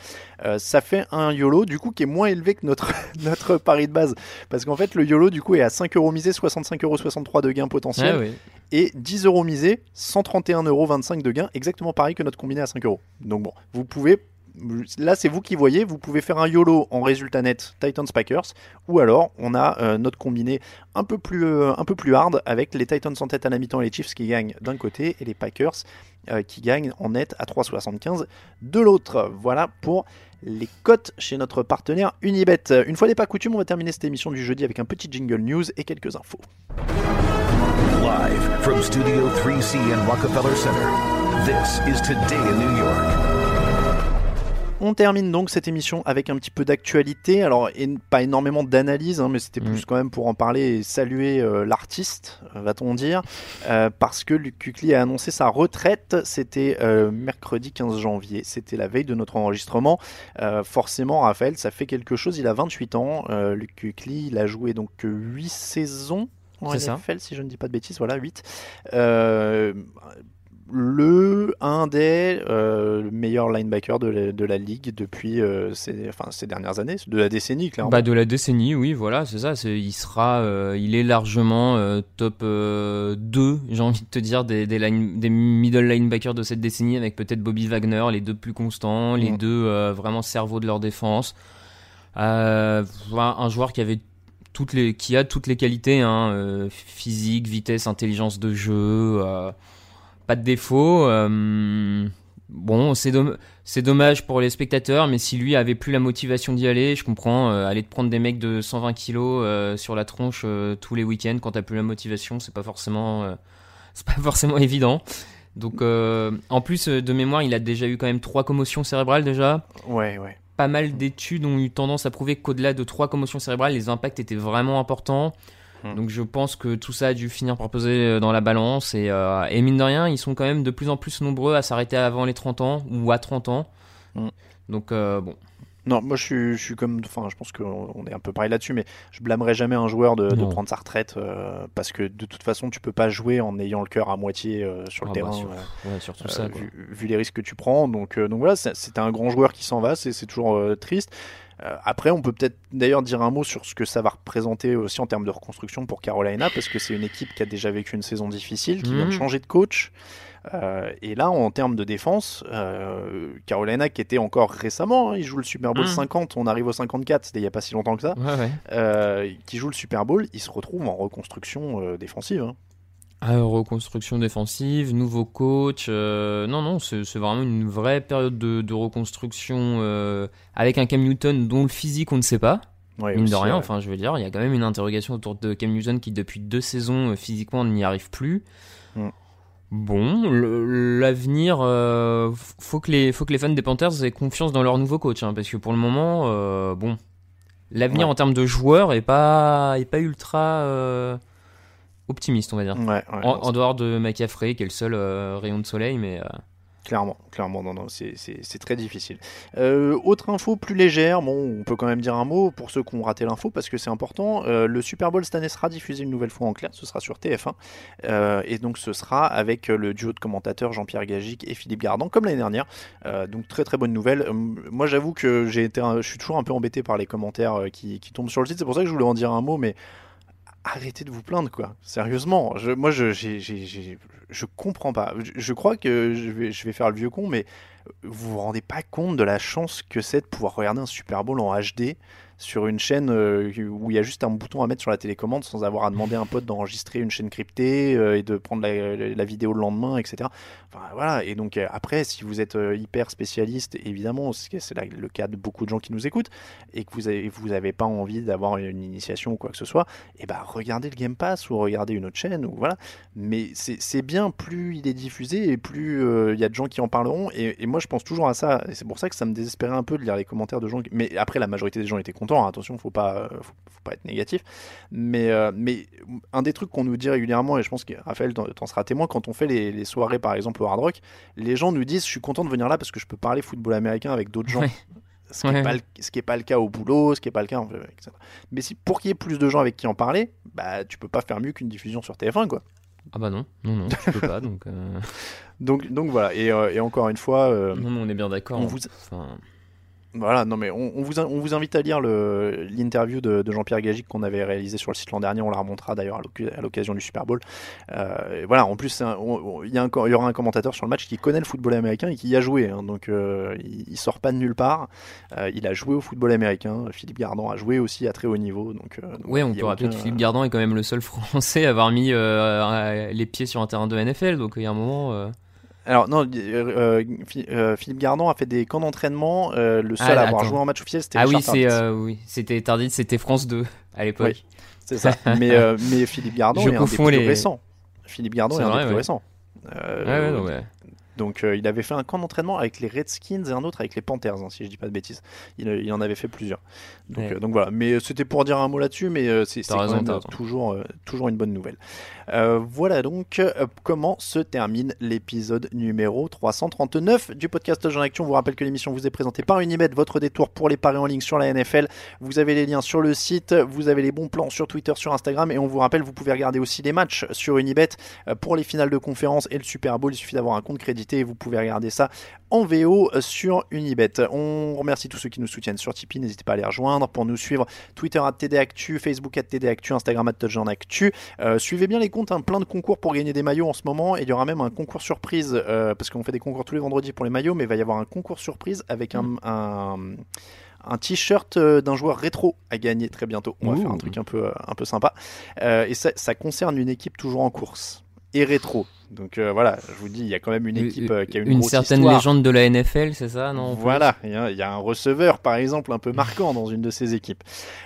Euh, ça fait un YOLO du coup qui est moins élevé que notre, notre pari de base. Parce qu'en fait, le YOLO du coup est à 5 euros misés, 65,63 euros de gains potentiels. Ah oui. Et 10 euros misés, 131,25 euros de gains. Exactement pareil que notre combiné à 5 euros. Donc bon, vous pouvez Là, c'est vous qui voyez. Vous pouvez faire un YOLO en résultat net Titans Packers, ou alors on a euh, notre combiné un peu plus euh, un peu plus hard avec les Titans en tête à la mi-temps et les Chiefs qui gagnent d'un côté et les Packers euh, qui gagnent en net à 3,75 de l'autre. Voilà pour les cotes chez notre partenaire Unibet. Une fois n'est pas coutume, on va terminer cette émission du jeudi avec un petit jingle news et quelques infos. Live from Studio 3C in Rockefeller Center, this is Today in New York. On termine donc cette émission avec un petit peu d'actualité. Alors, et pas énormément d'analyse, hein, mais c'était plus quand même pour en parler et saluer euh, l'artiste, va-t-on dire, euh, parce que Luc Kukli a annoncé sa retraite. C'était euh, mercredi 15 janvier. C'était la veille de notre enregistrement. Forcément, Raphaël, ça fait quelque chose. Il a 28 ans. Luc Kukli, il a joué donc 8 saisons en ça. NFL, si je ne dis pas de bêtises. Voilà, 8. Euh, le un des euh, meilleurs linebackers de la, de la ligue depuis euh, ces, enfin, ces dernières années, de la décennie clairement. Bah de la décennie, oui, voilà, c'est ça. Il sera, euh, il est largement top euh, 2, j'ai envie de te dire, des, des, line- des middle linebackers de cette décennie, avec peut-être Bobby Wagner, les deux plus constants, les Mm. deux vraiment cerveaux de leur défense. Un joueur qui avait toutes les, qui a toutes les qualités, hein, physique, vitesse, intelligence de jeu, pas de défaut. euh, bon, c'est domm- c'est dommage pour les spectateurs, mais si lui avait plus la motivation d'y aller, je comprends. euh, aller te prendre des mecs de 120 kilos euh, sur la tronche tous les week-ends quand t'as plus la motivation, c'est pas forcément, c'est pas forcément évident. Donc, en plus de mémoire, il a déjà eu quand même trois commotions cérébrales déjà. Ouais, ouais. Pas mal d'études ont eu tendance à prouver qu'au-delà de trois commotions cérébrales, les impacts étaient vraiment importants. Hmm. Donc je pense que tout ça a dû finir par peser euh, dans la balance. Et, euh, et mine de rien, ils sont quand même de plus en plus nombreux à s'arrêter avant les 30 ans ou à 30 ans. Hmm. Donc euh, bon. Non, moi je suis, je suis comme, enfin, je pense qu'on on est un peu pareil là-dessus, mais je blâmerai jamais un joueur de, prendre sa retraite euh, parce que de toute façon, tu peux pas jouer en ayant le cœur à moitié euh, sur le Ah bah, terrain. sur- euh, ouais, surtout euh, ça, quoi. vu, vu les risques que tu prends. Donc, euh, donc voilà, c'est- c'était un grand joueur qui s'en va, c'est c'est toujours euh, triste. Euh, après, on peut peut-être d'ailleurs dire un mot sur ce que ça va représenter aussi en termes de reconstruction pour Carolina, parce que c'est une équipe qui a déjà vécu une saison difficile, qui vient de Mhm. changer de coach. Euh, et là, en termes de défense, euh, Carolina qui était encore récemment, hein, il joue le Super Bowl Mhm. 50, on arrive au 54, c'était il n'y a pas si longtemps que ça, Ouais, ouais. euh, qui joue le Super Bowl, il se retrouve en reconstruction défensive. hein. Ah, reconstruction défensive, nouveau coach. euh, non, non, c'est vraiment une vraie période de, de reconstruction euh, avec un Cam Newton dont le physique on ne sait pas. Ouais, Mine de aussi, rien, ouais. enfin je veux dire, il y a quand même une interrogation autour de Cam Newton qui depuis deux saisons euh, physiquement n'y arrive plus. Mm. Bon, l'avenir, euh, faut que les faut que les fans des Panthers aient confiance dans leur nouveau coach, hein, parce que pour le moment, bon, l'avenir Ouais. en termes de joueurs est pas est pas ultra optimiste, on va dire. Ouais, ouais, en, dehors de McCaffrey, qui est le seul euh, rayon de soleil, mais euh, Clairement, clairement, non, non, c'est- très difficile. Euh, autre info plus légère, bon, on peut quand même dire un mot pour ceux qui ont raté l'info parce que c'est important. le Super Bowl cette année sera diffusé une nouvelle fois en clair, ce sera sur TF1 euh, et donc ce sera avec le duo de commentateurs Jean-Pierre Gagic et Philippe Gardan comme l'année dernière. Donc très très bonne nouvelle. Moi j'avoue que j'ai été, je suis toujours un peu embêté par les commentaires qui, qui tombent sur le site, c'est pour ça que je voulais en dire un mot, mais arrêtez de vous plaindre quoi. Sérieusement, je, moi je, j'ai- j'ai- je comprends pas. Je, je crois que je vais, je vais faire le vieux con, mais vous vous rendez pas compte de la chance que c'est de pouvoir regarder un Super Bowl en HD sur une chaîne euh, où il y a juste un bouton à mettre sur la télécommande sans avoir à demander à un pote d'enregistrer une chaîne cryptée euh, et de prendre la, vidéo le lendemain, etc. Enfin, voilà. Et donc euh, après, si vous êtes hyper spécialiste, évidemment, c'est le cas de beaucoup de gens qui nous écoutent, et que vous avez, vous avez pas envie d'avoir une initiation ou quoi que ce soit, et ben regardez le Game Pass ou regardez une autre chaîne ou voilà. Mais c'est bien, plus il est diffusé et plus il y a de gens qui en parleront. Et moi, je pense toujours à ça. Et c'est pour ça que ça me désespérait un peu de lire les commentaires de gens. qui- Mais après, la majorité des gens étaient contents. hein, attention, faut pas, euh, faut, faut pas être négatif. Mais, euh, mais un des trucs qu'on nous dit régulièrement, et je pense que Raphaël t'en sera témoin, quand on fait les, les soirées, par exemple, au Hard Rock, les gens nous disent Je suis content de venir là parce que je peux parler football américain avec d'autres gens. Ouais. Ce qui n'est Ouais. pas, le- pas cas au boulot, ce qui n'est pas le cas, en- etc. Mais si, pour qu'il y ait plus de gens avec qui en parler, bah, tu peux pas faire mieux qu'une diffusion sur TF1, quoi. Ah bah non, non, non, je peux pas, donc... euh, Donc, donc voilà, et, euh, et encore une fois, euh, Non, mais on est bien d'accord. on hein. vous- Enfin, Voilà, non mais on, on vous, on vous invite à lire l'interview de, de Jean-Pierre Gagic qu'on avait réalisé sur le site l'an dernier. On la remontera d'ailleurs à l'occ- à l'occasion du Super Bowl. Euh, voilà, en plus, on- il y, a un co- il y aura un commentateur sur le match qui connaît le football américain et qui y a joué. hein. donc euh, il, il sort pas de nulle part. Euh, il a joué au football américain. Philippe Gardan a joué aussi à très haut niveau. Donc, donc ouais, on peut rappeler que Philippe Gardan est quand même le seul Français à avoir mis les pieds sur un terrain de NFL, donc il y a un moment... Alors non, euh, euh, Phi- Philippe Gardan a fait des camps d'entraînement. euh, le seul Ah, à avoir attends. joué en match officiel, c'était Ah oui, c'est euh, oui, c'était Tardif, c'était France 2 à l'époque. Oui, c'est ça. mais, euh, mais Philippe Gardon Je est un des plus les- récents. Philippe Gardon C'est est un vrai, des plus ouais. récents. Ouais, ouais, non, ouais. Donc euh, il avait fait un camp d'entraînement avec les Redskins et un autre avec les Panthers, hein, si je dis pas de bêtises. Il, il en avait fait plusieurs. Donc, Ouais. euh, donc voilà. Mais euh, c'était pour dire un mot là-dessus, mais euh, c'est euh, toujours, euh, toujours une bonne nouvelle. Euh, voilà donc euh, comment se termine l'épisode numéro 339 du podcast Jean Action. On vous rappelle que l'émission vous est présentée par Unibet, votre détour pour les paris en ligne sur la NFL. Vous avez les liens sur le site, vous avez les bons plans sur Twitter, sur Instagram, et on vous rappelle, vous pouvez regarder aussi les matchs sur Unibet euh, pour les finales de conférence et le Super Bowl. Il suffit d'avoir un compte crédité vous pouvez regarder ça en VO sur Unibet. On remercie tous ceux qui nous soutiennent sur Tipeee. N'hésitez pas à les rejoindre pour nous suivre. Twitter à TDActu, Facebook à TDActu, Instagram à TouchdownActu. Euh, suivez bien les comptes, hein, plein de concours pour gagner des maillots en ce moment. Et il y aura même un concours surprise euh, parce qu'on fait des concours tous les vendredis pour les maillots, mais il va y avoir un concours surprise avec un. un un t-shirt euh, d'un joueur rétro à gagner très bientôt. On va Ouh. faire un truc un peu, un peu sympa. Euh, et ça, ça concerne une équipe toujours en course et rétro. Donc euh, voilà, je vous dis, il y a quand même une équipe euh, qui a une, une grosse certaine histoire. légende de la NFL, c'est ça, non Voilà, il y, a, il y a un receveur par exemple un peu marquant dans une de ces équipes.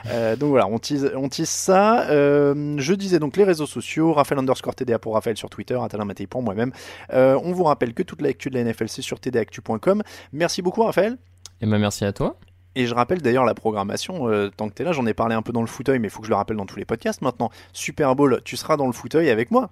Euh, donc voilà, on tease ça. Euh, je disais donc les réseaux sociaux, Raphaël underscore TDA pour Raphaël sur Twitter, Atalin Mattei pour moi-même. Euh, on vous rappelle que toute l'actu de la NFL c'est sur tdactu.com. Merci beaucoup Raphaël. Et ben merci à toi. Et je rappelle d'ailleurs la programmation, euh, tant que tu es là, j'en ai parlé un peu dans le fauteuil, mais il faut que je le rappelle dans tous les podcasts maintenant. Super Bowl, tu seras dans le fauteuil avec moi.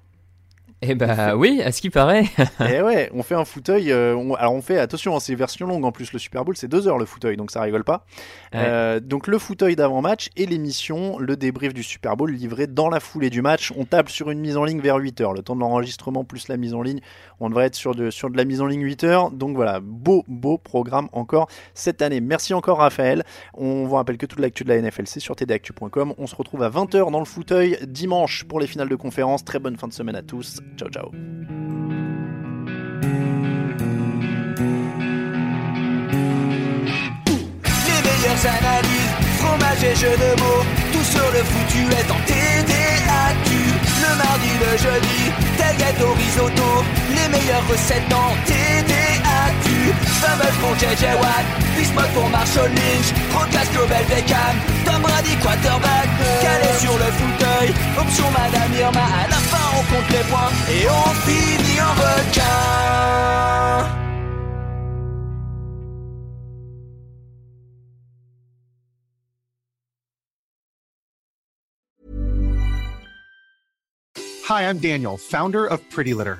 Eh bah oui, à ce qui paraît. Et ouais, on fait un fauteuil. euh, on- alors on fait, attention, hein, c'est version longue en plus. Le Super Bowl, c'est deux heures le fauteuil, donc ça rigole pas. Ouais. Euh, donc le fauteuil d'avant-match et l'émission, le débrief du Super Bowl livré dans la foulée du match. On tape sur une mise en ligne vers 8 heures. Le temps de l'enregistrement plus la mise en ligne, on devrait être sur de, sur de la mise en ligne 8 heures. Donc voilà, beau, beau programme encore cette année. Merci encore Raphaël. On vous rappelle que toute l'actu de la NFL, c'est sur tdactu.com. On se retrouve à 20h dans le fauteuil dimanche pour les finales de conférence. Très bonne fin de semaine à tous. Ciao, ciao. Les meilleures analyses, fromage et jeux de mots, tout sur le foutu est en TDAQ. Le mardi, le jeudi, tel gâteau risotto, les meilleures recettes en TDAQ. Fameux pour JJ Watt, Bismuth pour Marshall Lynch, Procast Global Beckham, Tom Brady quarterback, calé sur le fauteuil, option Madame Irma, à la fin on compte les points et on finit en requin. Hi, I'm Daniel, founder of Pretty Litter.